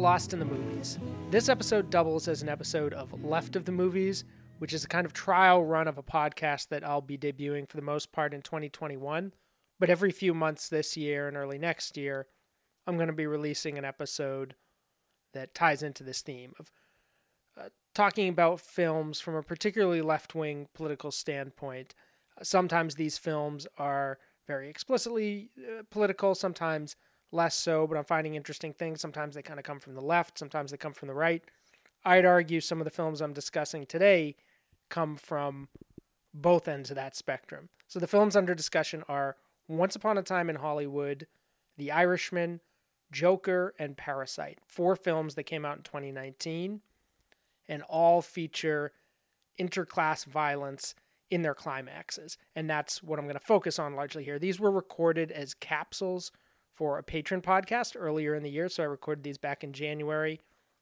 Lost in the Movies. This episode doubles as an episode of Left of the Movies, which is a kind of trial run of a podcast that I'll be debuting for the most part in 2021. But every few months this year and early next year, I'm going to be releasing an episode that ties into this theme of uh, talking about films from a particularly left wing political standpoint. Sometimes these films are very explicitly uh, political, sometimes less so, but I'm finding interesting things. Sometimes they kind of come from the left, sometimes they come from the right. I'd argue some of the films I'm discussing today come from both ends of that spectrum. So the films under discussion are Once Upon a Time in Hollywood, The Irishman, Joker, and Parasite. Four films that came out in 2019 and all feature interclass violence in their climaxes. And that's what I'm going to focus on largely here. These were recorded as capsules for a Patreon podcast earlier in the year. So I recorded these back in January.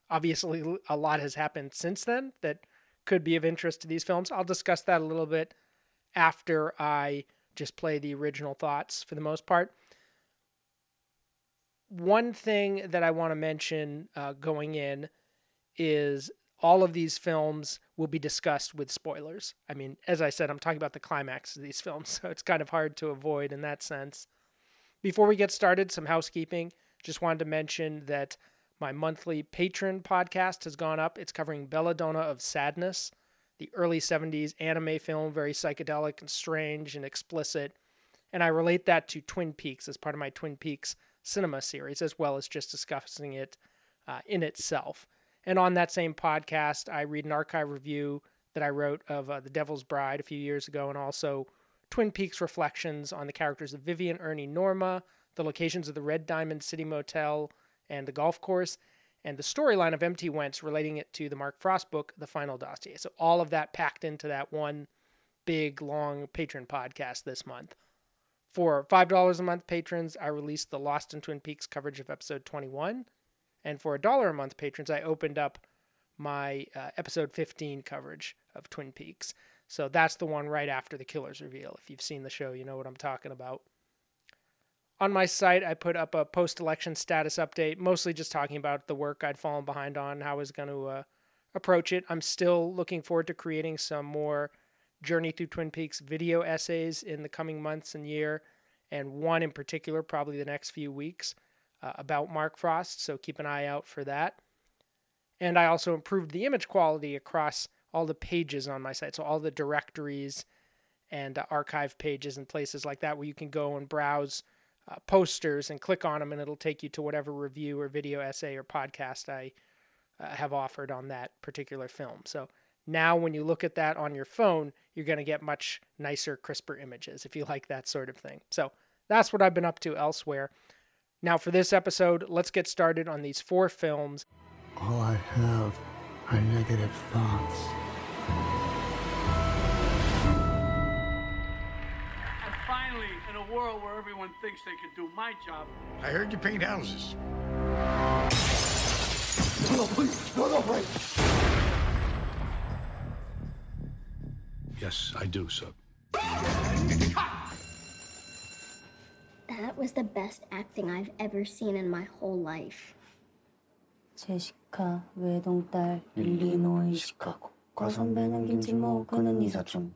Obviously, a lot has happened since then that could be of interest to these films. I'll discuss that a little bit after I just play the original thoughts for the most part. One thing that I want to mention uh, going in is all of these films will be discussed with spoilers. I mean, as I said, I'm talking about the climax of these films, so it's kind of hard to avoid in that sense. Before we get started, some housekeeping. Just wanted to mention that my monthly Patreon podcast has gone up. It's covering Belladonna of Sadness, the early 70s anime film, very psychedelic and strange and explicit. And I relate that to Twin Peaks as part of my Twin Peaks cinema series, as well as just discussing it uh, in itself. And on that same podcast, I read an archive review that I wrote of uh, The Devil's Bride a few years ago, and also Twin Peaks reflections on the characters of Vivian, Ernie, Norma, the locations of the Red Diamond City Motel and the golf course, and the storyline of M.T. Wentz relating it to the Mark Frost book, The Final Dossier. So all of that packed into that one big, long Patreon podcast this month. For $5 a month patrons, I released the Lost in Twin Peaks coverage of episode 21. And for a dollar a month patrons, I opened up my uh, episode 15 coverage of Twin Peaks. So that's the one right after the killer's reveal. If you've seen the show, you know what I'm talking about. On my site, I put up a post election status update, mostly just talking about the work I'd fallen behind on, how I was going to uh, approach it. I'm still looking forward to creating some more Journey Through Twin Peaks video essays in the coming months and year, and one in particular, probably the next few weeks, uh, about Mark Frost. So keep an eye out for that. And I also improved the image quality across all the pages on my site. So all the directories and uh, archive pages and places like that where you can go and browse uh, posters and click on them and it'll take you to whatever review or video essay or podcast I uh, have offered on that particular film. So now when you look at that on your phone, you're going to get much nicer, crisper images if you like that sort of thing. So that's what I've been up to elsewhere. Now for this episode, let's get started on these four films. All I have are negative thoughts. And finally, in a world where everyone thinks they can do my job, I heard you paint houses. No, please. No, no, please. Yes, I do, sir. That was the best acting I've ever seen in my whole life. 제시 카 외동딸 일리노이 시카고 과선배는 김치모 그는 이사촌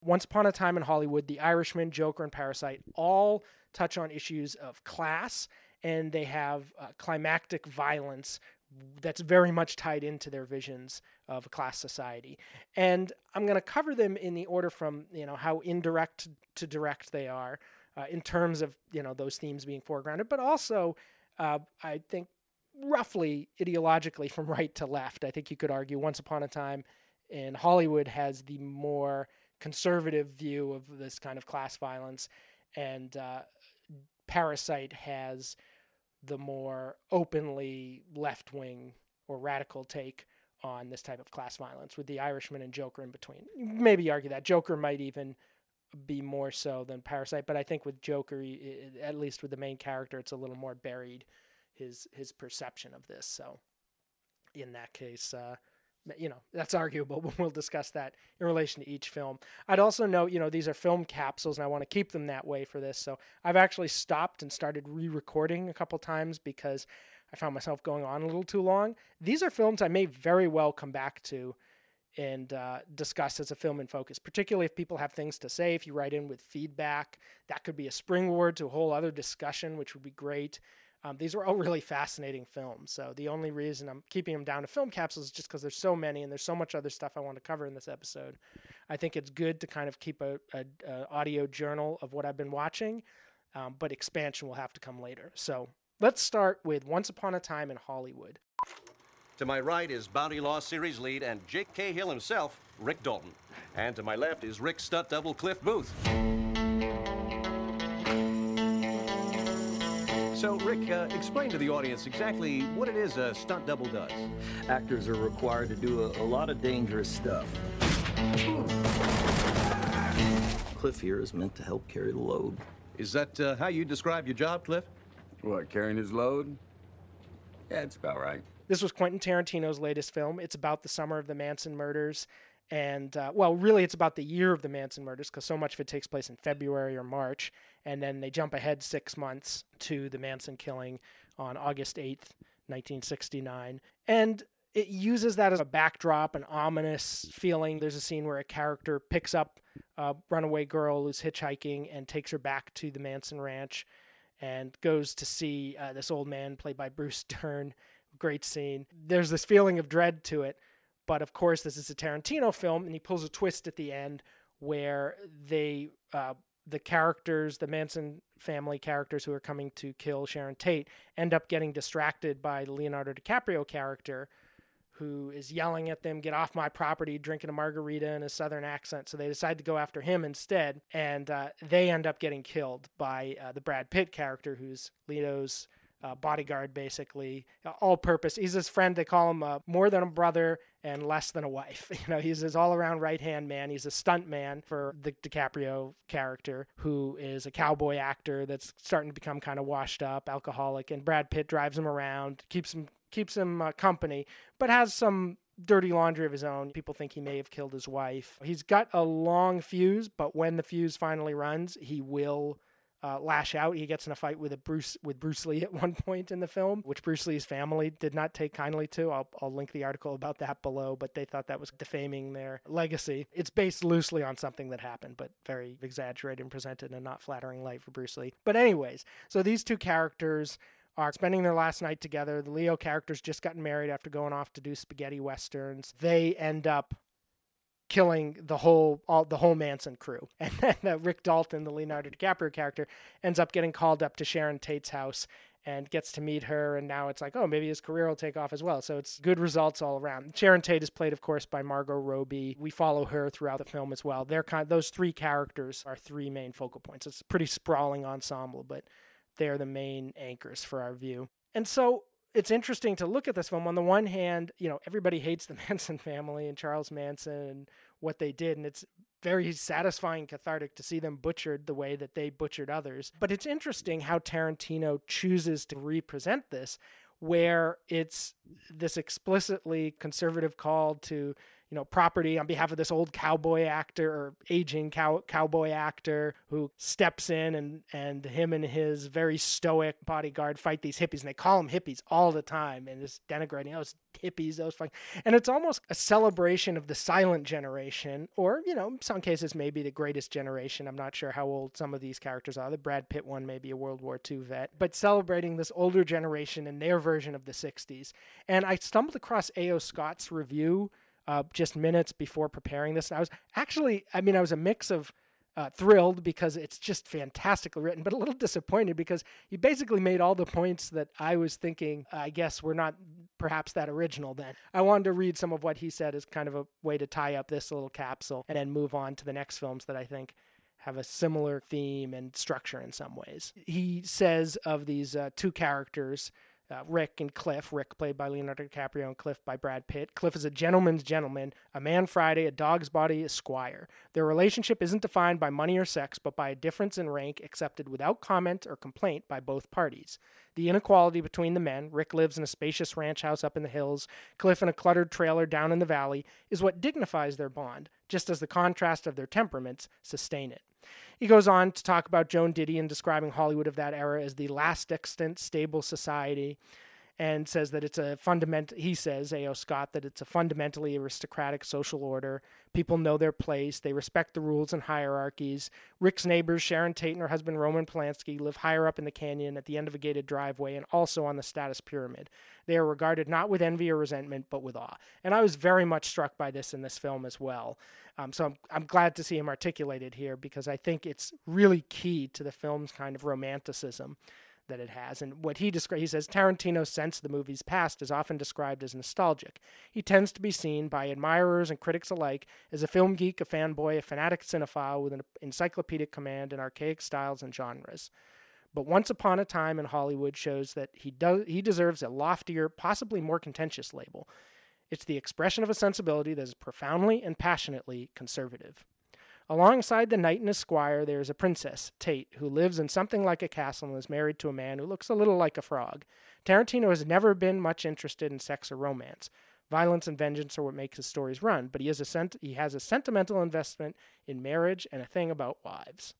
Once Upon a Time in Hollywood, The Irishman, Joker, and Parasite all touch on issues of class, and they have uh, climactic violence that's very much tied into their visions of a class society. And I'm going to cover them in the order from you know how indirect to direct they are, uh, in terms of you know those themes being foregrounded, but also uh, I think roughly ideologically from right to left. I think you could argue Once Upon a Time in Hollywood has the more conservative view of this kind of class violence, and uh, Parasite has the more openly left wing or radical take on this type of class violence, with the Irishman and Joker in between. Maybe argue that Joker might even be more so than Parasite, but I think with Joker, at least with the main character, it's a little more buried his his perception of this. So, in that case, uh, you know, that's arguable, but we'll discuss that in relation to each film. I'd also note, you know, these are film capsules and I want to keep them that way for this. So I've actually stopped and started re recording a couple times because I found myself going on a little too long. These are films I may very well come back to and uh, discuss as a film in focus, particularly if people have things to say. If you write in with feedback, that could be a springboard to a whole other discussion, which would be great. Um, these were all really fascinating films. So the only reason I'm keeping them down to film capsules is just because there's so many and there's so much other stuff I want to cover in this episode. I think it's good to kind of keep a, a, a audio journal of what I've been watching, um, but expansion will have to come later. So let's start with Once Upon a Time in Hollywood. To my right is Bounty Law Series lead and Jake Cahill himself, Rick Dalton. And to my left is Rick stunt double Cliff Booth. So, Rick, uh, explain to the audience exactly what it is a stunt double does. Actors are required to do a, a lot of dangerous stuff. Cliff here is meant to help carry the load. Is that uh, how you describe your job, Cliff? What, carrying his load? Yeah, it's about right. This was Quentin Tarantino's latest film. It's about the summer of the Manson murders. And, uh, well, really, it's about the year of the Manson murders because so much of it takes place in February or March. And then they jump ahead six months to the Manson killing on August 8th, 1969. And it uses that as a backdrop, an ominous feeling. There's a scene where a character picks up a runaway girl who's hitchhiking and takes her back to the Manson ranch and goes to see uh, this old man played by Bruce Dern. Great scene. There's this feeling of dread to it, but of course, this is a Tarantino film, and he pulls a twist at the end where they, uh, the characters, the Manson family characters who are coming to kill Sharon Tate, end up getting distracted by the Leonardo DiCaprio character who is yelling at them, get off my property, drinking a margarita in a southern accent. So they decide to go after him instead. And uh, they end up getting killed by uh, the Brad Pitt character, who's Leo's uh, bodyguard, basically, all purpose. He's his friend. They call him uh, more than a brother and less than a wife. You know, he's his all around right hand man. He's a stunt man for the DiCaprio character, who is a cowboy actor that's starting to become kind of washed up, alcoholic. And Brad Pitt drives him around, keeps him keeps him uh, company, but has some dirty laundry of his own. People think he may have killed his wife. He's got a long fuse, but when the fuse finally runs, he will uh, lash out. He gets in a fight with a Bruce with Bruce Lee at one point in the film, which Bruce Lee's family did not take kindly to. I'll, I'll link the article about that below, but they thought that was defaming their legacy. It's based loosely on something that happened, but very exaggerated and presented in a not flattering light for Bruce Lee. But anyways, so these two characters are spending their last night together. The Leo characters just gotten married after going off to do spaghetti westerns. They end up killing the whole all the whole Manson crew. And then uh, Rick Dalton, the Leonardo DiCaprio character, ends up getting called up to Sharon Tate's house and gets to meet her. And now it's like oh maybe his career will take off as well. So it's good results all around. Sharon tate is played of course by margot robbie. We follow her throughout the film as well. They're kind those three characters are three main focal points. It's a pretty sprawling ensemble but they're the main anchors for our view. And so it's interesting to look at this film. On the one hand, you know, everybody hates the Manson family and Charles Manson and what they did, and it's very satisfying, cathartic to see them butchered the way that they butchered others. But it's interesting how Tarantino chooses to represent this, where it's this explicitly conservative call to you know, property on behalf of this old cowboy actor or aging cow- cowboy actor who steps in and, and him and his very stoic bodyguard fight these hippies and they call them hippies all the time and just denigrating oh, those hippies, those fun. And it's almost a celebration of the silent generation or, you know, in some cases maybe the greatest generation. I'm not sure how old some of these characters are. The Brad Pitt one may be a World War II vet, but celebrating this older generation and their version of the 60s. And I stumbled across A.O. Scott's review uh, just minutes before preparing this. And I was actually, I mean, I was a mix of uh, thrilled because it's just fantastically written, but a little disappointed because he basically made all the points that I was thinking, I guess, were not perhaps that original then. I wanted to read some of what he said as kind of a way to tie up this little capsule and then move on to the next films that I think have a similar theme and structure in some ways. He says of these uh, two characters, uh, Rick and Cliff. Rick played by Leonardo DiCaprio and Cliff by Brad Pitt. Cliff is a gentleman's gentleman, a man Friday, a dog's body, a squire. Their relationship isn't defined by money or sex, but by a difference in rank accepted without comment or complaint by both parties. The inequality between the men, Rick lives in a spacious ranch house up in the hills, Cliff in a cluttered trailer down in the valley, is what dignifies their bond, just as the contrast of their temperaments sustain it. He goes on to talk about Joan Didion describing Hollywood of that era as the last extant stable society and says that it's a fundament he says A.O. Scott that it's a fundamentally aristocratic social order. People know their place, they respect the rules and hierarchies. Rick's neighbors, Sharon Tate and her husband Roman Polanski, live higher up in the canyon at the end of a gated driveway and also on the status pyramid. They are regarded not with envy or resentment, but with awe. And I was very much struck by this in this film as well. Um, so I'm, I'm glad to see him articulated here because I think it's really key to the film's kind of romanticism that it has. And what he describes, he says Tarantino's sense of the movie's past is often described as nostalgic. He tends to be seen by admirers and critics alike as a film geek, a fanboy, a fanatic cinephile with an encyclopedic command in archaic styles and genres. But Once Upon a Time in Hollywood shows that he does he deserves a loftier, possibly more contentious label. It's the expression of a sensibility that is profoundly and passionately conservative. Alongside the knight and his squire, there is a princess, Tate, who lives in something like a castle and is married to a man who looks a little like a frog. Tarantino has never been much interested in sex or romance. Violence and vengeance are what makes his stories run, but he has a sent- he has a sentimental investment in marriage and a thing about wives.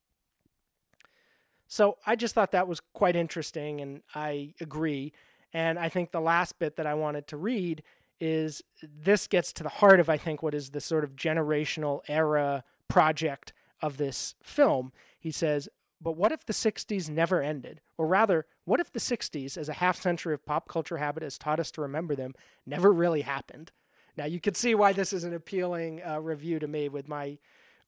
So I just thought that was quite interesting, and I agree. And I think the last bit that I wanted to read is this gets to the heart of I think what is the sort of generational era project of this film. He says, but what if the 60s never ended? Or rather, what if the 60s, as a half century of pop culture habit has taught us to remember them, never really happened? Now, you can see why this is an appealing uh, review to me with my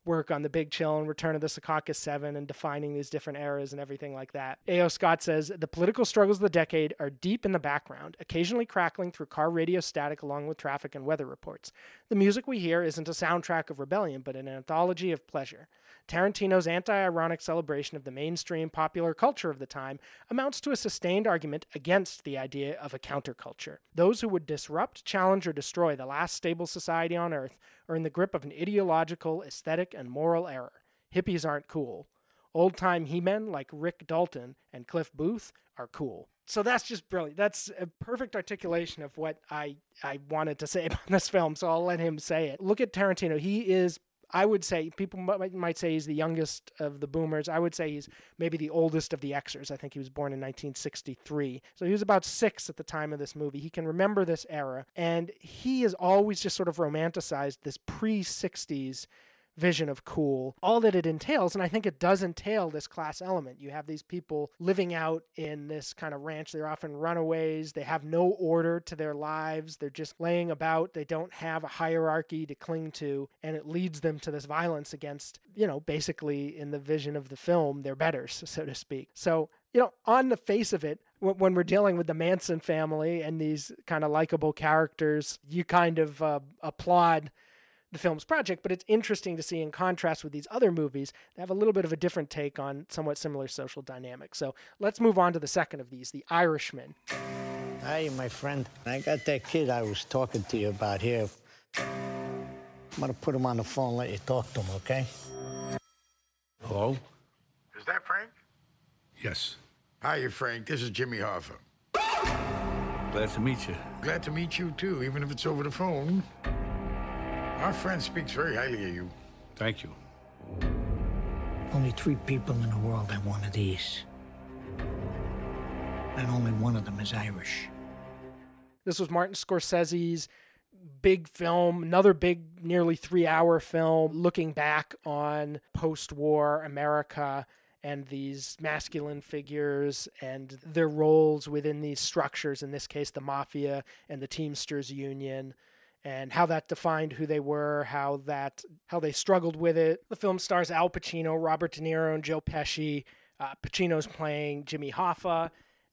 work on the Big Chill and Return of the Secaucus Seven and defining these different eras and everything like that. A.O. Scott says the political struggles of the decade are deep in the background, occasionally crackling through car radio static along with traffic and weather reports. The music we hear isn't a soundtrack of rebellion, but an anthology of pleasure. Tarantino's anti ironic celebration of the mainstream popular culture of the time amounts to a sustained argument against the idea of a counterculture. Those who would disrupt, challenge, or destroy the last stable society on earth are in the grip of an ideological, aesthetic, and moral error. Hippies aren't cool. Old time He Men like Rick Dalton and Cliff Booth are cool. So that's just brilliant. That's a perfect articulation of what I, I wanted to say about this film. So I'll let him say it. Look at Tarantino. He is I would say people might, might say he's the youngest of the boomers. I would say he's maybe the oldest of the Xers. I think he was born in 1963. So he was about six at the time of this movie. He can remember this era. And he has always just sort of romanticized this pre 60s vision of cool, all that it entails. And I think it does entail this class element. You have these people living out in this kind of ranch. They're often runaways. They have no order to their lives. They're just laying about. They don't have a hierarchy to cling to. And it leads them to this violence against, you know, basically in the vision of the film, their betters, so to speak. So you know, on the face of it, when we're dealing with the Manson family and these kind of likable characters, you kind of uh, applaud the film's project, but it's interesting to see in contrast with these other movies that have a little bit of a different take on somewhat similar social dynamics. So let's move on to the second of these, The Irishman. Hey, my friend. I got that kid I was talking to you about here. I'm gonna put him on the phone and let you talk to him, okay? Hello? Is that Frank? Yes. Hi, you, Frank. This is Jimmy Hoffa. Glad to meet you. Glad to meet you, too, even if it's over the phone. Our friend speaks very highly of you. Thank you. Only three people in the world have one of these. And only one of them is Irish. This was Martin Scorsese's big film, another big, nearly three hour film looking back on post war America and these masculine figures and their roles within these structures, in this case, the mafia and the Teamsters Union and how that defined who they were, how that how they struggled with it. The film stars Al Pacino, Robert De Niro, and Joe Pesci. Uh, Pacino's playing Jimmy Hoffa,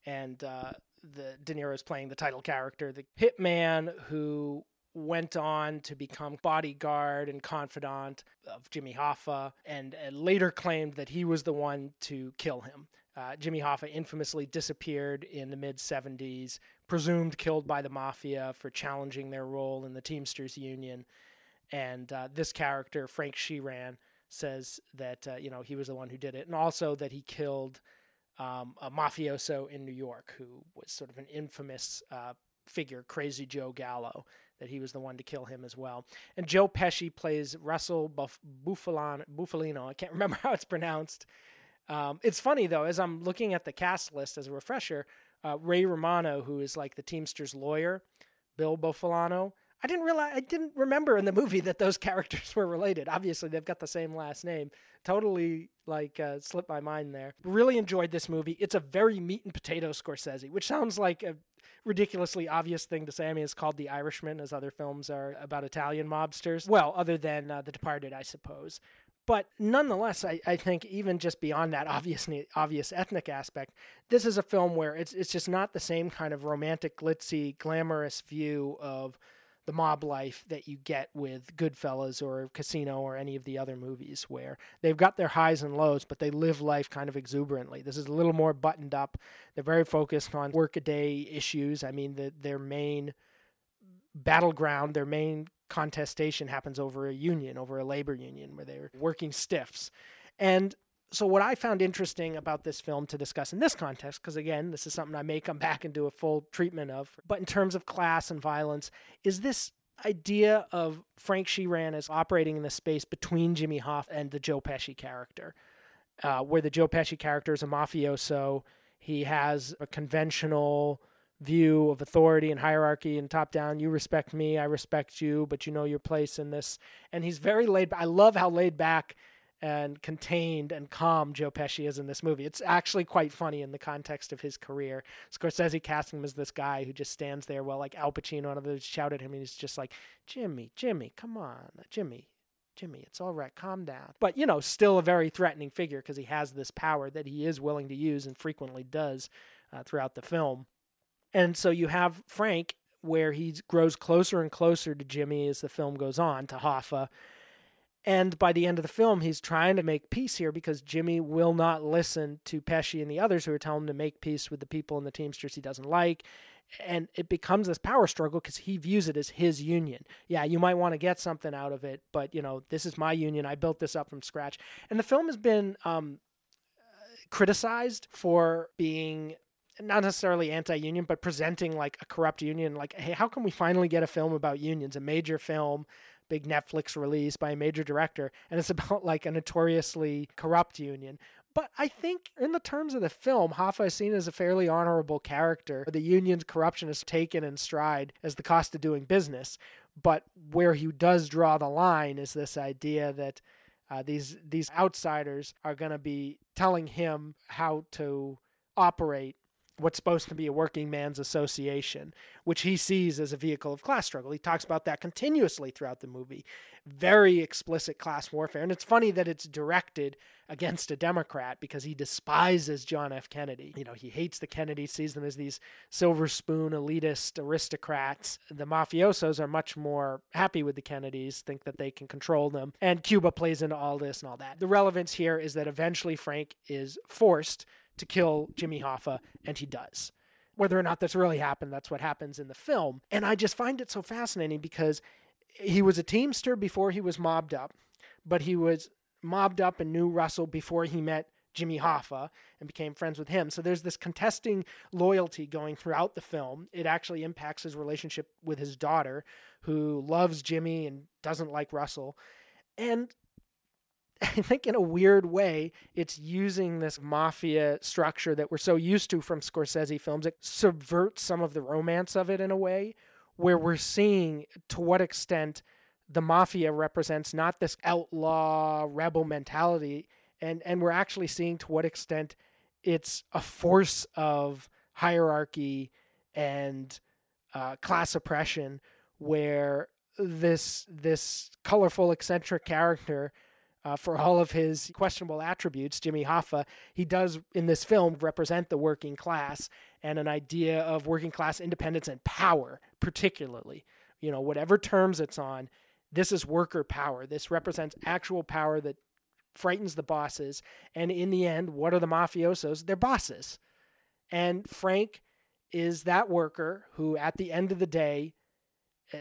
and uh, the De Niro's playing the title character, the hitman who went on to become bodyguard and confidant of Jimmy Hoffa, and, and later claimed that he was the one to kill him. Uh, Jimmy Hoffa infamously disappeared in the mid 70s, presumed killed by the mafia for challenging their role in the Teamsters Union. And uh, this character, Frank Sheeran, says that uh, you know he was the one who did it, and also that he killed um, a mafioso in New York who was sort of an infamous uh, figure, Crazy Joe Gallo, that he was the one to kill him as well. And Joe Pesci plays Russell Buff- Buffalano, Bufalino. I can't remember how it's pronounced. Um, it's funny though, as I'm looking at the cast list as a refresher, uh, Ray Romano, who is like the Teamsters lawyer, Bill Buffalano. I didn't realize I didn't remember in the movie that those characters were related. Obviously, they've got the same last name. Totally like uh, slipped my mind there. Really enjoyed this movie. It's a very meat and potato Scorsese, which sounds like a ridiculously obvious thing to say. I mean, it's called The Irishman, as other films are about Italian mobsters. Well, other than uh, The Departed, I suppose. But nonetheless, I, I think even just beyond that obvious obvious ethnic aspect, this is a film where it's it's just not the same kind of romantic, glitzy, glamorous view of the mob life that you get with Goodfellas or Casino or any of the other movies where they've got their highs and lows, but they live life kind of exuberantly. This is a little more buttoned up. They're very focused on workaday issues. I mean, the, their main battleground, their main contestation happens over a union, over a labor union where they're working stiffs. And so what I found interesting about this film to discuss in this context, because again, this is something I may come back and do a full treatment of, but in terms of class and violence, is this idea of Frank Sheeran as operating in the space between Jimmy Hoffa and the Joe Pesci character, uh, where the Joe Pesci character is a mafioso. He has a conventional view of authority and hierarchy and top down. You respect me, I respect you, but you know your place in this. And he's very laid. I love how laid back and contained and calm Joe Pesci is in this movie. It's actually quite funny in the context of his career. Scorsese casting him as this guy who just stands there while like Al Pacino and others shout at him, and he's just like, "Jimmy, Jimmy, come on, Jimmy." Jimmy, it's all right. Calm down. But, you know, still a very threatening figure because he has this power that he is willing to use and frequently does uh, throughout the film. And so you have Frank, where he grows closer and closer to Jimmy as the film goes on, to Hoffa and by the end of the film, he's trying to make peace here because Jimmy will not listen to Pesci and the others who are telling him to make peace with the people in the Teamsters he doesn't like. And it becomes this power struggle because he views it as his union. Yeah, you might want to get something out of it, but you know, this is my union. I built this up from scratch. And the film has been um, criticized for being not necessarily anti-union, but presenting like a corrupt union. Like, hey, how can we finally get a film about unions? A major film big Netflix release by a major director, and it's about like a notoriously corrupt union. But I think, in the terms of the film, Hoffa is seen as a fairly honorable character. The union's corruption is taken in stride as the cost of doing business. But where he does draw the line is this idea that uh, these these outsiders are going to be telling him how to operate what's supposed to be a working man's association, which he sees as a vehicle of class struggle. He talks about that continuously throughout the movie. Very explicit class warfare. And it's funny that it's directed against a Democrat because he despises John F. Kennedy. You know, he hates the Kennedys, sees them as these silver spoon elitist aristocrats. The mafiosos are much more happy with the Kennedys, think that they can control them. And Cuba plays into all this and all that. The relevance here is that eventually Frank is forced to kill Jimmy Hoffa, and he does. Whether or not that's really happened, that's what happens in the film. And I just find it so fascinating because he was a teamster before he was mobbed up, but he was mobbed up and knew Russell before he met Jimmy Hoffa and became friends with him. So there's this contesting loyalty going throughout the film. It actually impacts his relationship with his daughter, who loves Jimmy and doesn't like Russell. And I think in a weird way, it's using this mafia structure that we're so used to from Scorsese films. It subverts some of the romance of it in a way where we're seeing to what extent the mafia represents not this outlaw rebel mentality and and we're actually seeing to what extent it's a force of hierarchy and uh, class oppression where this this colorful eccentric character uh, for all of his questionable attributes, Jimmy Hoffa, he does in this film represent the working class and an idea of working class independence and power, particularly. You know, whatever terms it's on, this is worker power. This represents actual power that frightens the bosses. And in the end, what are the mafiosos? They're bosses. And Frank is that worker who, at the end of the day,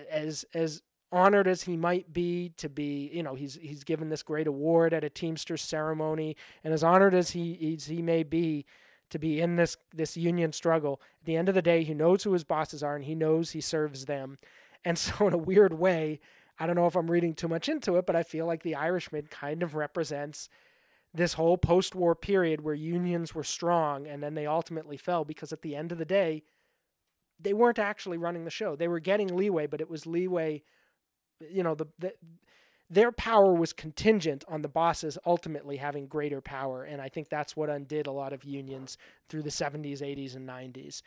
as as honored as he might be to be, you know, he's he's given this great award at a Teamsters ceremony, and as honored as he as he may be to be in this this union struggle, at the end of the day, he knows who his bosses are and he knows he serves them. And so, in a weird way, I don't know if I'm reading too much into it, but I feel like the Irishman kind of represents this whole post-war period where unions were strong and then they ultimately fell because at the end of the day, they weren't actually running the show. They were getting leeway, but it was leeway you know the, the their power was contingent on the bosses ultimately having greater power and i think that's what undid a lot of unions through the 70s 80s and 90s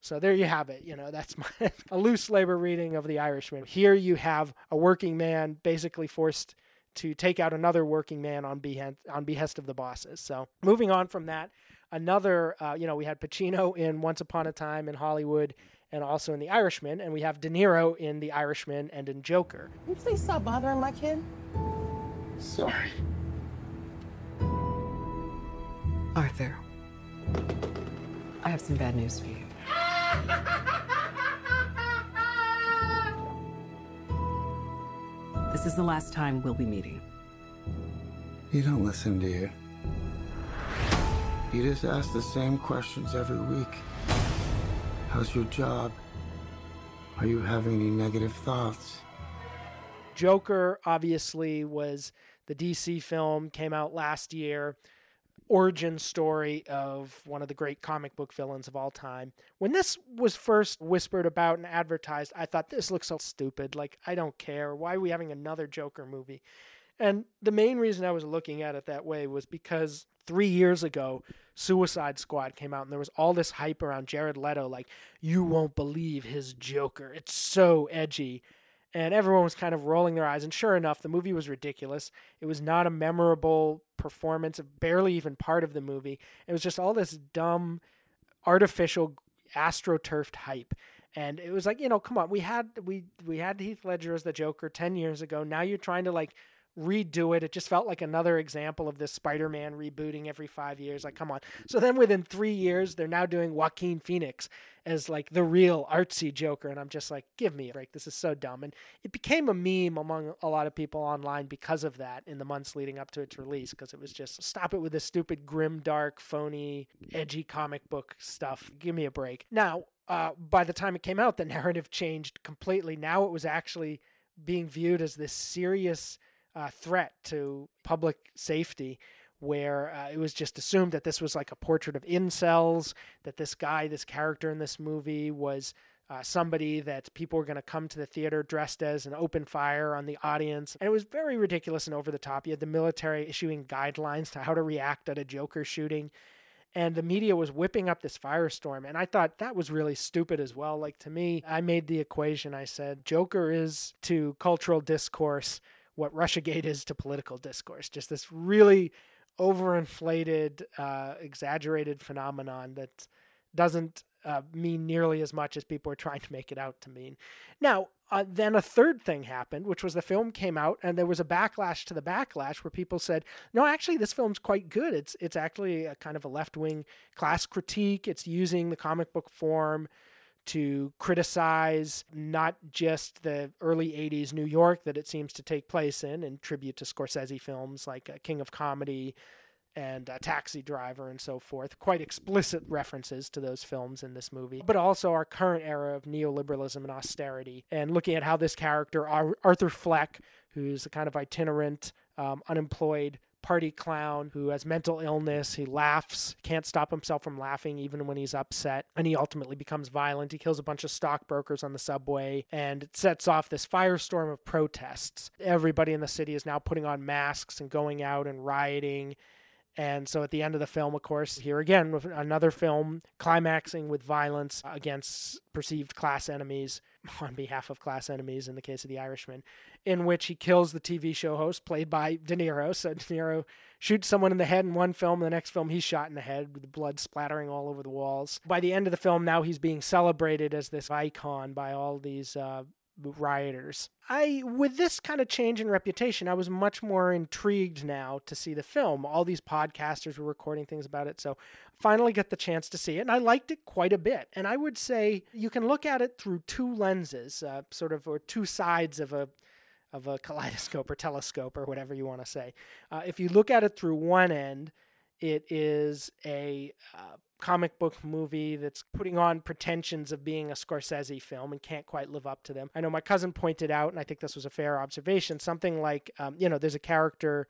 so there you have it you know that's my a loose labor reading of the irishman. Here you have a working man basically forced to take out another working man on behest, on behest of the bosses. So moving on from that another uh, you know we had pacino in once upon a time in hollywood and also in The Irishman, and we have De Niro in The Irishman and in Joker. Can you please stop bothering my kid? Sorry. Arthur, I have some bad news for you. This is the last time we'll be meeting. You don't listen, do you? You just ask the same questions every week. How's your job? Are you having any negative thoughts? Joker obviously was the DC film, came out last year. Origin story of one of the great comic book villains of all time. When this was first whispered about and advertised, I thought this looks so stupid. Like, I don't care. Why are we having another Joker movie? And the main reason I was looking at it that way was because three years ago, Suicide Squad came out and there was all this hype around Jared Leto, like, you won't believe his Joker. It's so edgy. And everyone was kind of rolling their eyes. And sure enough, the movie was ridiculous. It was not a memorable performance, barely even part of the movie. It was just all this dumb, artificial, astroturfed hype. And it was like, you know, come on, we had we we had Heath Ledger as the Joker ten years ago. Now you're trying to like redo it. It just felt like another example of this Spider-Man rebooting every five years. Like, come on. So then within three years, they're now doing Joaquin Phoenix as like the real artsy Joker, and I'm just like, give me a break. This is so dumb. And it became a meme among a lot of people online because of that in the months leading up to its release, because it was just stop it with this stupid, grim, dark, phony, edgy comic book stuff. Give me a break. Now, uh, by the time it came out, the narrative changed completely. Now it was actually being viewed as this serious uh, threat to public safety where uh, it was just assumed that this was like a portrait of incels, that this guy, this character in this movie was uh, somebody that people were going to come to the theater dressed as and open fire on the audience. And it was very ridiculous and over the top. You had the military issuing guidelines to how to react at a Joker shooting. And the media was whipping up this firestorm. And I thought that was really stupid as well. Like to me, I made the equation. I said, Joker is to cultural discourse what Russiagate is to political discourse. Just this really overinflated, uh, exaggerated phenomenon that doesn't uh, mean nearly as much as people are trying to make it out to mean. Now, uh, then a third thing happened, which was the film came out and there was a backlash to the backlash where people said, "No, actually, this film's quite good. It's it's actually a kind of a left wing class critique. It's using the comic book form." To criticize not just the early 80s New York that it seems to take place in, in tribute to Scorsese films like uh, King of Comedy and uh, Taxi Driver and so forth. Quite explicit references to those films in this movie, but also our current era of neoliberalism and austerity, and looking at how this character, Arthur Fleck, who's a kind of itinerant, um, unemployed party clown who has mental illness. He laughs, can't stop himself from laughing even when he's upset, and he ultimately becomes violent. He kills a bunch of stockbrokers on the subway, and it sets off this firestorm of protests. Everybody in the city is now putting on masks and going out and rioting. And so at the end of the film, of course, here again with another film climaxing with violence against perceived class enemies on behalf of class enemies in the case of The Irishman, in which he kills the TV show host played by De Niro. So De Niro shoots someone in the head in one film, the next film he's shot in the head with blood splattering all over the walls. By the end of the film, now he's being celebrated as this icon by all these uh, rioters. I with this kind of change in reputation, I was much more intrigued now to see the film. All these podcasters were recording things about it, so finally got the chance to see it, and I liked it quite a bit. And I would say you can look at it through two lenses, uh, sort of, or two sides of a of a kaleidoscope or telescope or whatever you want to say. Uh, if you look at it through one end, it is a uh, comic book movie that's putting on pretensions of being a Scorsese film and can't quite live up to them. I know my cousin pointed out, and I think this was a fair observation, something like, um, you know, there's a character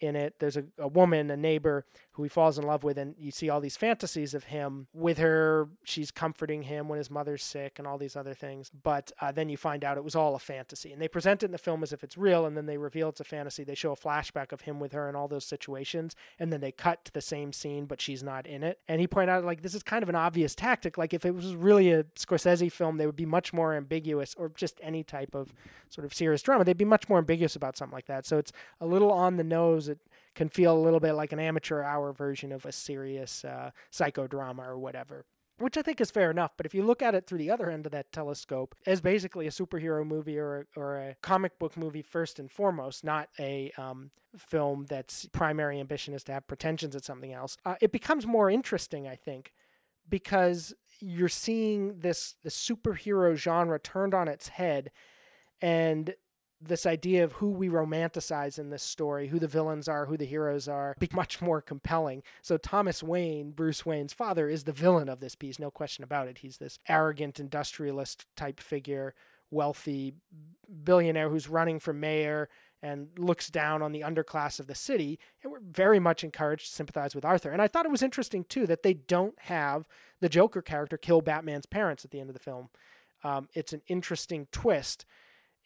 in it. There's a, a woman, a neighbor, who he falls in love with, and you see all these fantasies of him with her. She's comforting him when his mother's sick and all these other things. But uh, then you find out it was all a fantasy. And they present it in the film as if it's real, and then they reveal it's a fantasy. They show a flashback of him with her in all those situations, and then they cut to the same scene, but she's not in it. And he pointed out, like, this is kind of an obvious tactic. Like, if it was really a Scorsese film, they would be much more ambiguous, or just any type of sort of serious drama. They'd be much more ambiguous about something like that. So it's a little on the nose. It, can feel a little bit like an amateur hour version of a serious uh, psychodrama or whatever. Which I think is fair enough, but if you look at it through the other end of that telescope, as basically a superhero movie or a, or a comic book movie first and foremost, not a um, film that's primary ambition is to have pretensions at something else, uh, it becomes more interesting, I think, because you're seeing this the superhero genre turned on its head, and this idea of who we romanticize in this story, who the villains are, who the heroes are, be much more compelling. So Thomas Wayne, Bruce Wayne's father, is the villain of this piece, no question about it. He's this arrogant industrialist type figure, wealthy billionaire who's running for mayor and looks down on the underclass of the city. And we're very much encouraged to sympathize with Arthur. And I thought it was interesting too that they don't have the Joker character kill Batman's parents at the end of the film. Um, it's an interesting twist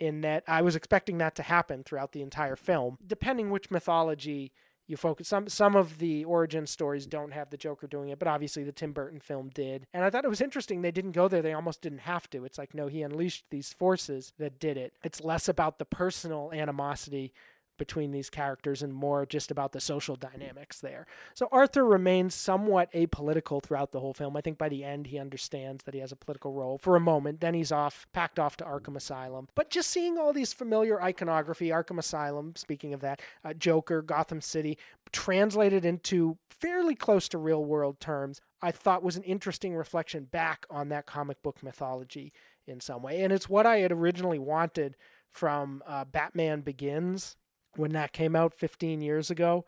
in that I was expecting that to happen throughout the entire film. Depending which mythology you focus some some of the origin stories don't have the Joker doing it, but obviously the Tim Burton film did. And I thought it was interesting they didn't go there. They almost didn't have to. It's like no, he unleashed these forces that did it. It's less about the personal animosity between these characters and more just about the social dynamics there. So Arthur remains somewhat apolitical throughout the whole film. I think by the end he understands that he has a political role for a moment. Then he's off, packed off to Arkham Asylum. But just seeing all these familiar iconography, Arkham Asylum, speaking of that, uh, Joker, Gotham City, translated into fairly close to real world terms, I thought was an interesting reflection back on that comic book mythology in some way. And it's what I had originally wanted from uh, Batman Begins when that came out 15 years ago,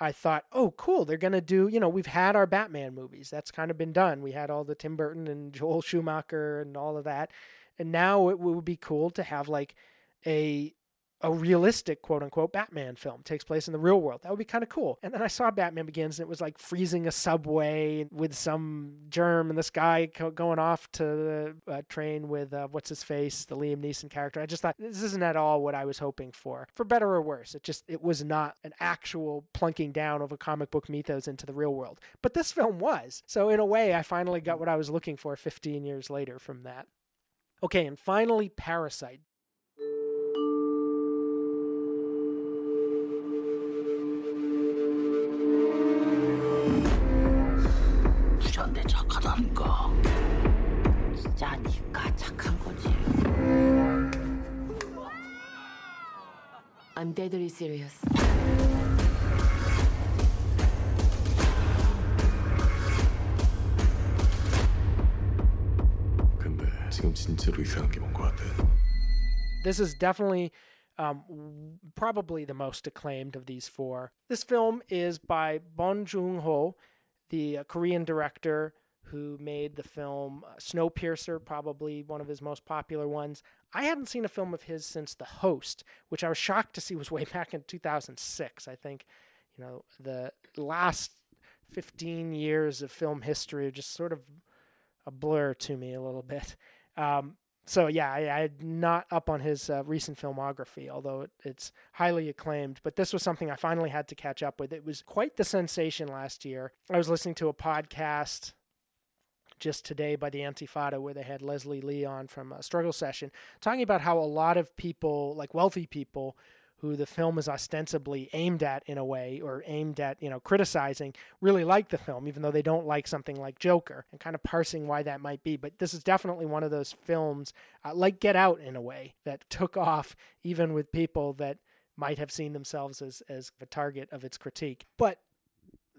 I thought, oh, cool, they're going to do, you know, we've had our Batman movies. That's kind of been done. We had all the Tim Burton and Joel Schumacher and all of that. And now it would be cool to have like a a realistic quote unquote Batman film takes place in the real world. That would be kind of cool. And then I saw Batman Begins and it was like freezing a subway with some germ and this guy going off to the uh, train with uh, what's his face, the Liam Neeson character. I just thought this isn't at all what I was hoping for. For better or worse, it just it was not an actual plunking down of a comic book mythos into the real world. But this film was. So in a way, I finally got what I was looking for 15 years later from that. Okay, and finally, Parasite. I'm deadly serious. 근데 지금 진짜로 이상한 게 뭔 것 같아. This is definitely um, probably the most acclaimed of these four. This film is by Bong Joon Ho, the uh, Korean director who made the film uh, Snowpiercer, probably one of his most popular ones. I hadn't seen a film of his since The Host, which I was shocked to see was way back in 2006. I think, you know, the last 15 years of film history are just sort of a blur to me a little bit. Um, so yeah, I, I'm not up on his uh, recent filmography, although it, it's highly acclaimed. But this was something I finally had to catch up with. It was quite the sensation last year. I was listening to a podcast just today by the Antifada where they had Leslie Lee on from a Struggle Session, talking about how a lot of people, like wealthy people, who the film is ostensibly aimed at in a way or aimed at, you know, criticizing, really like the film, even though they don't like something like Joker, and kind of parsing why that might be. But this is definitely one of those films, uh, like Get Out in a way, that took off even with people that might have seen themselves as, as a target of its critique. But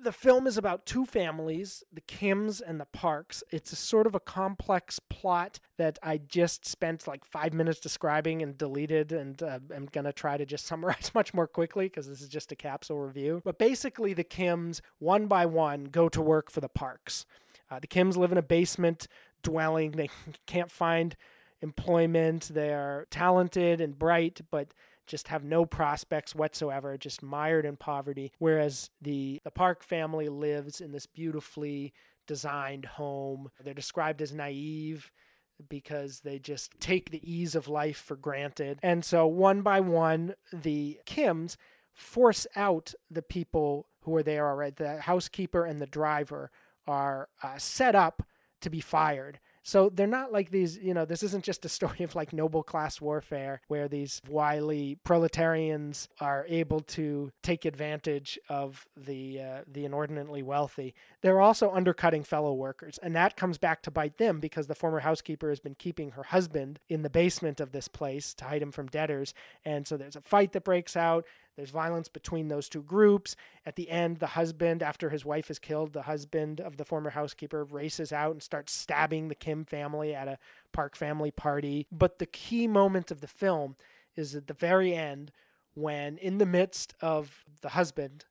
the film is about two families, the Kims and the Parks. It's a sort of a complex plot that I just spent like five minutes describing and deleted, and uh, I'm going to try to just summarize much more quickly because this is just a capsule review. But basically, the Kims, one by one, go to work for the Parks. Uh, the Kims live in a basement dwelling. They can't find employment. They're talented and bright, but just have no prospects whatsoever, just mired in poverty. Whereas the, the Park family lives in this beautifully designed home. They're described as naive because they just take the ease of life for granted. And so, one by one, the Kims force out the people who are there already. The housekeeper and the driver are uh, set up to be fired. So they're not like these, you know, this isn't just a story of like noble class warfare where these wily proletarians are able to take advantage of the uh, the inordinately wealthy. They're also undercutting fellow workers, and that comes back to bite them because the former housekeeper has been keeping her husband in the basement of this place to hide him from debtors, and so there's a fight that breaks out. There's violence between those two groups. At the end, the husband, after his wife is killed, the husband of the former housekeeper races out and starts stabbing the Kim family at a Park family party. But the key moment of the film is at the very end when, in the midst of the husband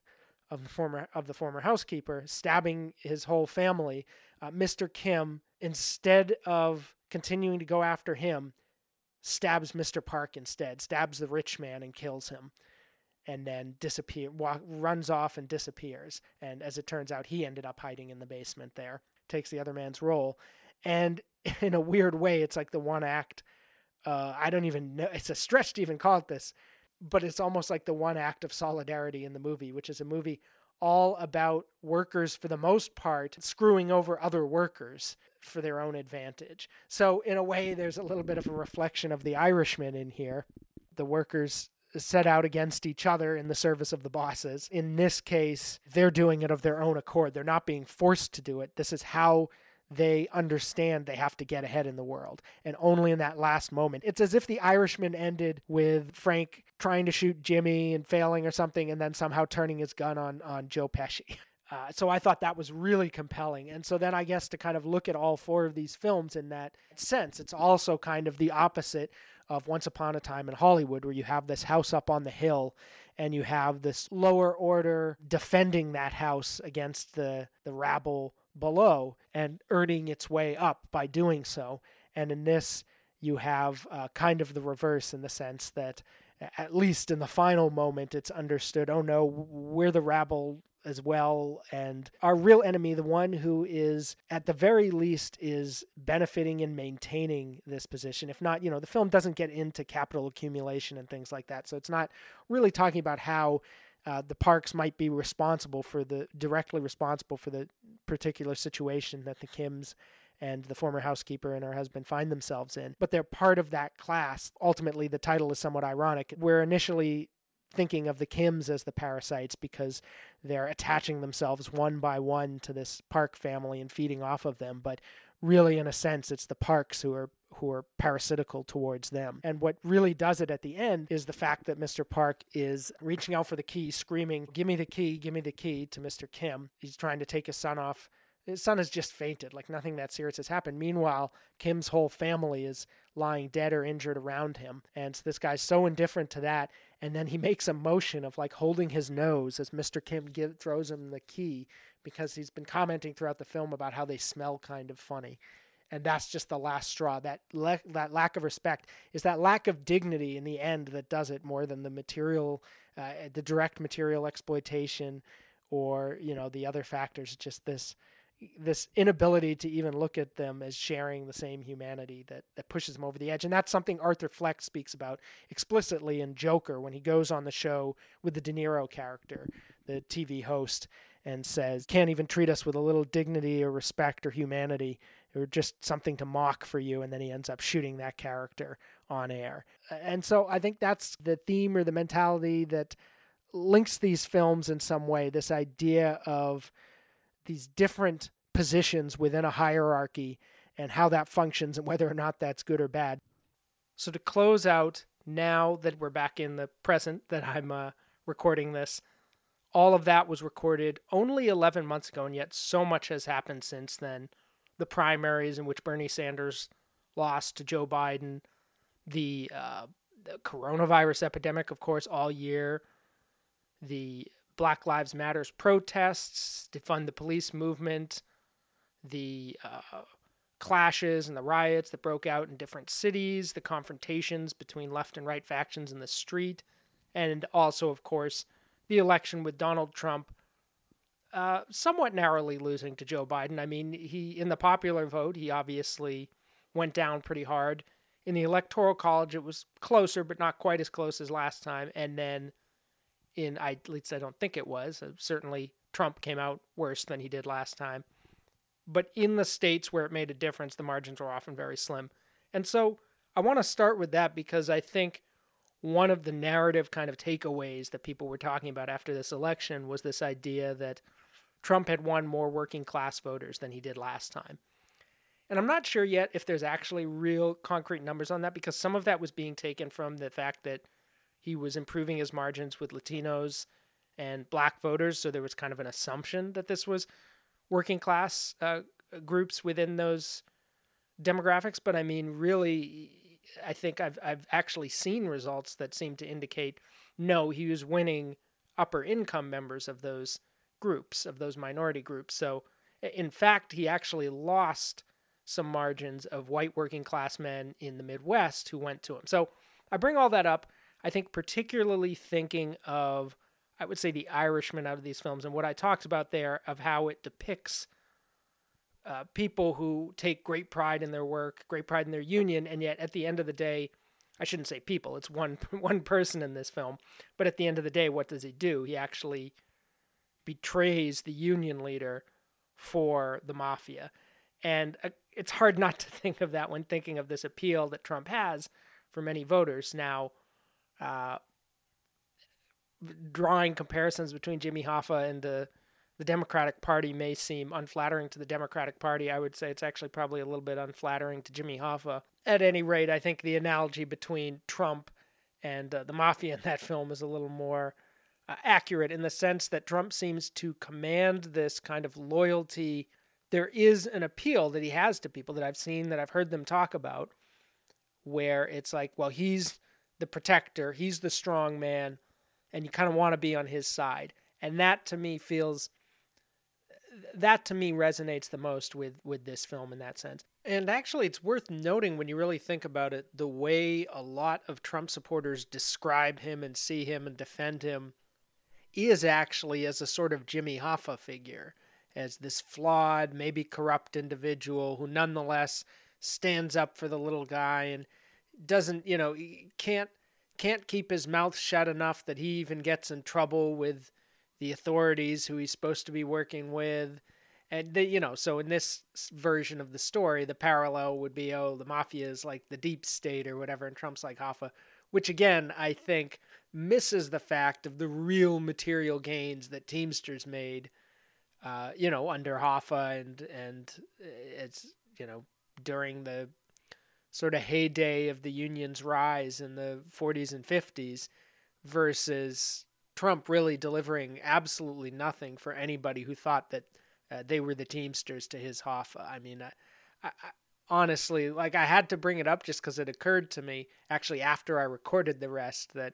of the former of the former housekeeper stabbing his whole family, uh, Mr. Kim, instead of continuing to go after him, stabs Mr. Park instead, stabs the rich man and kills him and then disappear walk, runs off and disappears. And as it turns out he ended up hiding in the basement there takes the other man's role. And in a weird way it's like the one act uh, i don't even know it's a stretch to even call it this but it's almost like the one act of solidarity in the movie which is a movie all about workers for the most part screwing over other workers for their own advantage. So in a way there's a little bit of a reflection of the irishman in here. The workers set out against each other in the service of the bosses. In this case, they're doing it of their own accord. They're not being forced to do it. This is how they understand they have to get ahead in the world. And only in that last moment. It's as if the Irishman ended with Frank trying to shoot Jimmy and failing or something, and then somehow turning his gun on, on Joe Pesci. Uh, so I thought that was really compelling. And so then I guess to kind of look at all four of these films in that sense, it's also kind of the opposite of Once Upon a Time in Hollywood, where you have this house up on the hill and you have this lower order defending that house against the, the rabble below and earning its way up by doing so. And in this, you have uh, kind of the reverse in the sense that, at least in the final moment, it's understood oh no, we're the rabble as well. And our real enemy, the one who is at the very least is benefiting and maintaining this position. If not, you know, the film doesn't get into capital accumulation and things like that. So it's not really talking about how uh, the parks might be responsible for the directly responsible for the particular situation that the Kims and the former housekeeper and her husband find themselves in. But they're part of that class. Ultimately, the title is somewhat ironic. Where initially thinking of the Kims as the parasites because they're attaching themselves one by one to this Park family and feeding off of them. But really, in a sense, it's the Parks who are who are parasitical towards them. And what really does it at the end is the fact that Mr. Park is reaching out for the key, screaming, "Give me the key! Give me the key!" to Mr. Kim. He's trying to take his son off his son has just fainted, like nothing that serious has happened. Meanwhile, Kim's whole family is lying dead or injured around him. And so this guy's so indifferent to that. And then he makes a motion of like holding his nose as Mr. Kim give, throws him the key because he's been commenting throughout the film about how they smell kind of funny. And that's just the last straw. That le- that lack of respect is that lack of dignity in the end that does it more than the material, uh, the direct material exploitation, or you know the other factors. Just this this inability to even look at them as sharing the same humanity that, that pushes them over the edge. And that's something Arthur Fleck speaks about explicitly in Joker when he goes on the show with the De Niro character, the TV host, and says, can't even treat us with a little dignity or respect or humanity. or just something to mock for you, and then he ends up shooting that character on air. And so I think that's the theme or the mentality that links these films in some way this idea of these different positions within a hierarchy and how that functions and whether or not that's good or bad. So to close out, now that we're back in the present that I'm uh, recording this, all of that was recorded only 11 months ago, and yet so much has happened since then. The primaries in which Bernie Sanders lost to Joe Biden, the, uh, the coronavirus epidemic, of course, all year, the Black Lives Matters protests, defund the police movement, the uh, clashes and the riots that broke out in different cities, the confrontations between left and right factions in the street, and also, of course, the election with Donald Trump uh, somewhat narrowly losing to Joe Biden. I mean, he in the popular vote, he obviously went down pretty hard. In the electoral college, it was closer, but not quite as close as last time. And then, in I, at least I don't think it was. Uh, certainly, Trump came out worse than he did last time. But in the states where it made a difference, the margins were often very slim. And so, I want to start with that because I think one of the narrative kind of takeaways that people were talking about after this election was this idea that Trump had won more working class voters than he did last time. And I'm not sure yet if there's actually real concrete numbers on that because some of that was being taken from the fact that he was improving his margins with Latinos and black voters. So there was kind of an assumption that this was working class uh, groups within those demographics. But I mean, really, I think I've I've actually seen results that seem to indicate no, he was winning upper income members of those groups, of those minority groups. So in fact, he actually lost some margins of white working class men in the Midwest who went to him. So I bring all that up, I think particularly thinking of I would say the Irishman out of these films and what I talked about there of how it depicts uh, people who take great pride in their work, great pride in their union, and yet at the end of the day, I shouldn't say people. It's one one person in this film, but at the end of the day, what does he do? He actually betrays the union leader for the mafia, and uh, it's hard not to think of that when thinking of this appeal that Trump has for many voters now. Uh, drawing comparisons between Jimmy Hoffa and the the Democratic Party may seem unflattering to the Democratic Party, I would say it's actually probably a little bit unflattering to Jimmy Hoffa. At any rate, I think the analogy between Trump and uh, the mafia in that film is a little more uh, accurate in the sense that Trump seems to command this kind of loyalty. There is an appeal that he has to people that I've seen, that I've heard them talk about, where it's like, well, he's the protector, he's the strong man, and you kind of want to be on his side. And that to me feels that to me resonates the most with with this film in that sense. And actually, it's worth noting when you really think about it, the way a lot of Trump supporters describe him and see him and defend him is actually as a sort of Jimmy Hoffa figure, as this flawed, maybe corrupt individual who nonetheless stands up for the little guy and doesn't, you know, can't can't keep his mouth shut enough that he even gets in trouble with the authorities who he's supposed to be working with. And they, you know, so in this version of the story, the parallel would be, oh, the mafia is like the deep state or whatever, and Trump's like Hoffa, which again I think misses the fact of the real material gains that Teamsters made, uh, you know, under Hoffa and and it's you know during the sort of heyday of the union's rise in the 40s and 50s versus Trump really delivering absolutely nothing for anybody who thought that uh, they were the Teamsters to his Hoffa. I mean, I, I, honestly, like I had to bring it up just because it occurred to me actually after I recorded the rest that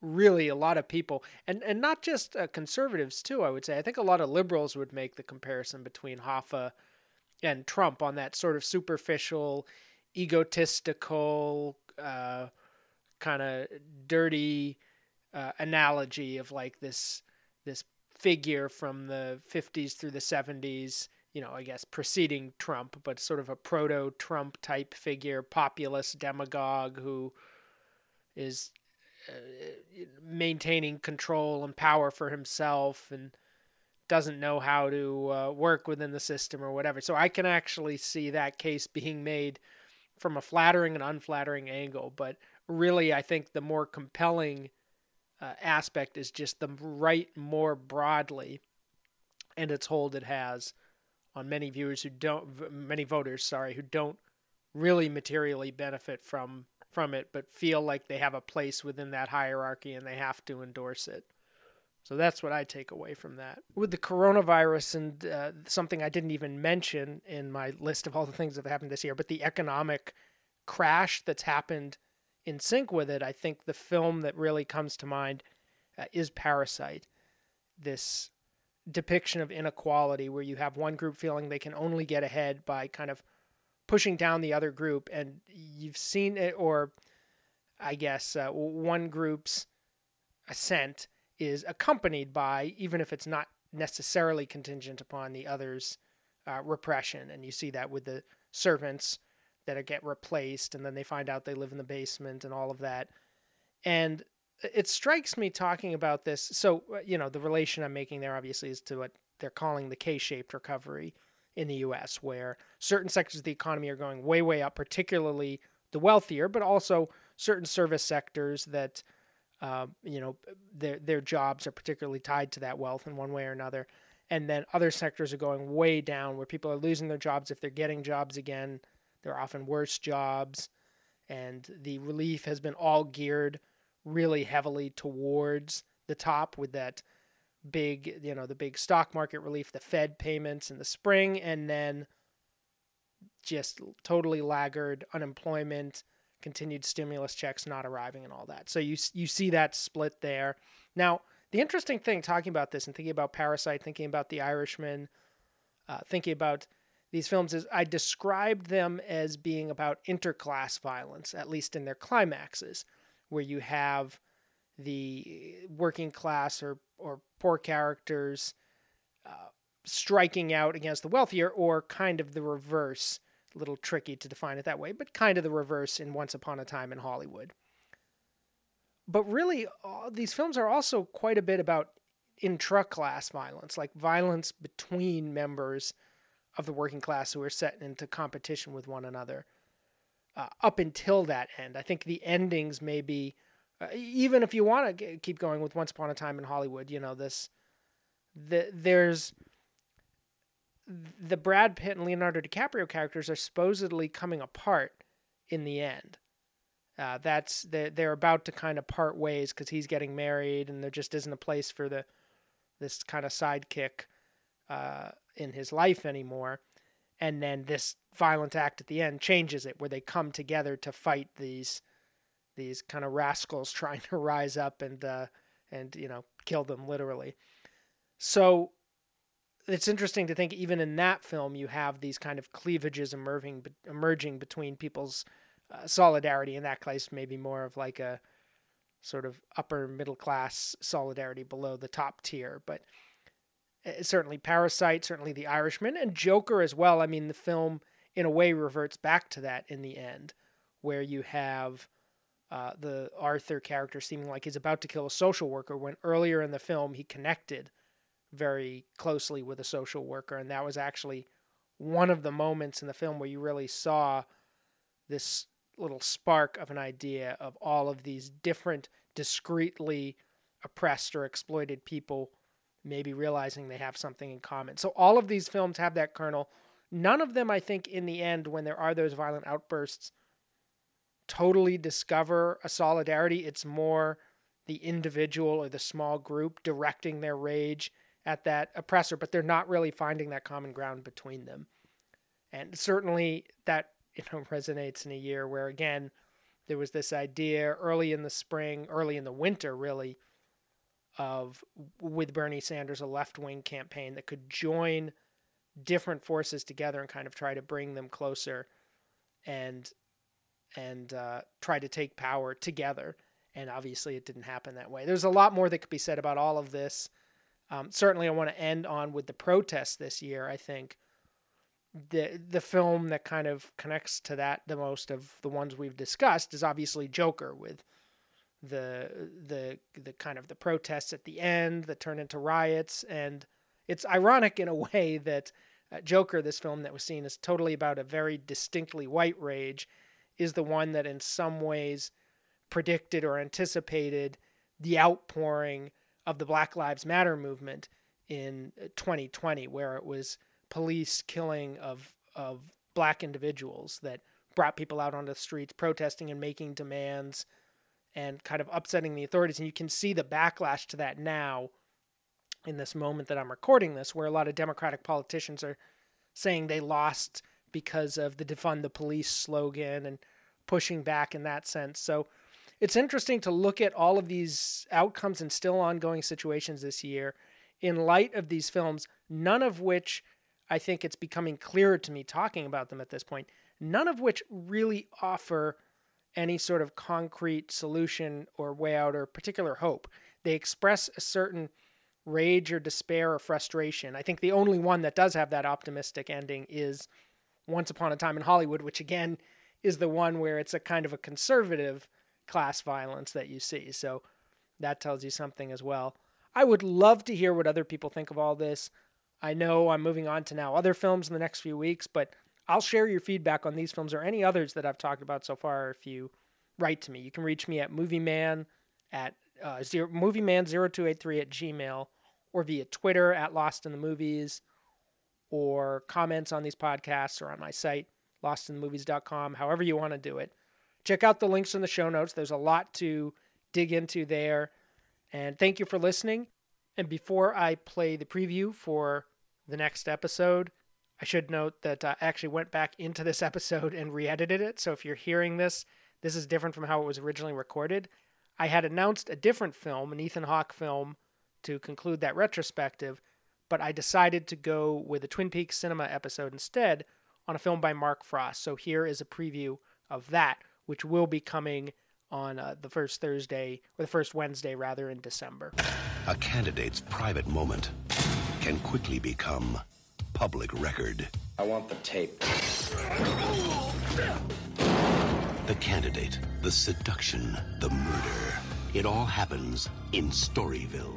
really a lot of people and and not just uh, conservatives too. I would say I think a lot of liberals would make the comparison between Hoffa and Trump on that sort of superficial, egotistical, uh, kind of dirty uh, analogy of like this this figure from the 50s through the 70s you know i guess preceding trump but sort of a proto trump type figure populist demagogue who is uh, maintaining control and power for himself and doesn't know how to uh, work within the system or whatever. So I can actually see that case being made from a flattering and unflattering angle. But really, I think the more compelling uh, aspect is just the right more broadly and its hold it has on many viewers who don't, many voters, sorry, who don't really materially benefit from from it, but feel like they have a place within that hierarchy and they have to endorse it. So that's what I take away from that. With the coronavirus and uh, something I didn't even mention in my list of all the things that have happened this year, but the economic crash that's happened in sync with it, I think the film that really comes to mind uh, is Parasite. This depiction of inequality where you have one group feeling they can only get ahead by kind of pushing down the other group and you've seen it or i guess uh, one group's ascent is accompanied by even if it's not necessarily contingent upon the other's uh, repression and you see that with the servants that get replaced and then they find out they live in the basement and all of that and it strikes me talking about this. So, uh, you know, the relation I'm making there obviously is to what they're calling the K shaped recovery in the US, where certain sectors of the economy are going way, way up, particularly the wealthier, but also certain service sectors that, uh, you know, their, their jobs are particularly tied to that wealth in one way or another. And then other sectors are going way down where people are losing their jobs. If they're getting jobs again, they're often worse jobs. And the relief has been all geared really heavily towards the top with that big, you know, the big stock market relief, the Fed payments in the spring, and then just totally laggard unemployment, continued stimulus checks not arriving, and all that. So you you see that split there. Now, the interesting thing talking about this and thinking about Parasite, thinking about The Irishman, uh, thinking about these films is I described them as being about interclass violence, at least in their climaxes where you have the working class or, or poor characters uh, striking out against the wealthier, or kind of the reverse. A little tricky to define it that way, but kind of the reverse in Once Upon a Time in Hollywood. But really, these films are also quite a bit about intra-class violence, like violence between members of the working class who are set into competition with one another uh, up until that end. I think the endings may be, uh, even if you want to keep going with Once Upon a Time in Hollywood, you know, this, the, there's the Brad Pitt and Leonardo DiCaprio characters are supposedly coming apart in the end. Uh, that's they're, they're about to kind of part ways because he's getting married and there just isn't a place for the this kind of sidekick uh, in his life anymore and then this violent act at the end changes it where they come together to fight these these kind of rascals trying to rise up and uh, and you know kill them literally so it's interesting to think even in that film you have these kind of cleavages emerging emerging between people's uh, solidarity in that case maybe more of like a sort of upper middle class solidarity below the top tier but uh, certainly Parasite, certainly The Irishman, and Joker as well. I mean, the film in a way reverts back to that in the end, where you have uh, the Arthur character seeming like he's about to kill a social worker when earlier in the film he connected very closely with a social worker, and that was actually one of the moments in the film where you really saw this little spark of an idea of all of these different discreetly oppressed or exploited people maybe realizing they have something in common. So all of these films have that kernel. None of them, I think, in the end, when there are those violent outbursts, totally discover a solidarity. It's more the individual or the small group directing their rage at that oppressor, but they're not really finding that common ground between them. And certainly that you know resonates in a year where again there was this idea early in the spring, early in the winter, really, of with Bernie Sanders a left wing campaign that could join different forces together and kind of try to bring them closer and and uh, try to take power together. And obviously, it didn't happen that way. There's a lot more that could be said about all of this. Um, certainly, I want to end on with the protests this year. I think the the film that kind of connects to that the most of the ones we've discussed is obviously Joker with the the the kind of the protests at the end that turn into riots and it's ironic in a way that uh, Joker, this film that was seen as totally about a very distinctly white rage, is the one that in some ways predicted or anticipated the outpouring of the Black Lives Matter movement in 2020, uh, where it was police killing of of black individuals that brought people out onto the streets protesting and making demands and kind of upsetting the authorities. And you can see the backlash to that now in this moment that I'm recording this, where a lot of Democratic politicians are saying they lost because of the defund the police slogan and pushing back in that sense. So it's interesting to look at all of these outcomes and still ongoing situations this year in light of these films, none of which I think it's becoming clearer to me talking about them at this point, none of which really offer any sort of concrete solution or way out or particular hope. They express a certain rage or despair or frustration. I think the only one that does have that optimistic ending is Once Upon a Time in Hollywood, which again is the one where it's a kind of a conservative class violence that you see. So that tells you something as well. I would love to hear what other people think of all this. I know I'm moving on to now other films in the next few weeks, but I'll share your feedback on these films or any others that I've talked about so far if you write to me. You can reach me at movieman at uh, zero, movieman0283 at gmail or via Twitter at Lost in the Movies or comments on these podcasts or on my site, lostinthemovies.com, however you want to do it. Check out the links in the show notes. There's a lot to dig into there. And thank you for listening. And before I play the preview for the next episode, I should note that I actually went back into this episode and re edited it. So if you're hearing this, this is different from how it was originally recorded. I had announced a different film, an Ethan Hawke film, to conclude that retrospective, but I decided to go with a Twin Peaks cinema episode instead on a film by Mark Frost. So here is a preview of that, which will be coming on uh, the first Thursday, or the first Wednesday rather, in December. A candidate's private moment can quickly become public record. I want the tape. The candidate, the seduction, the murder. It all happens in Storyville.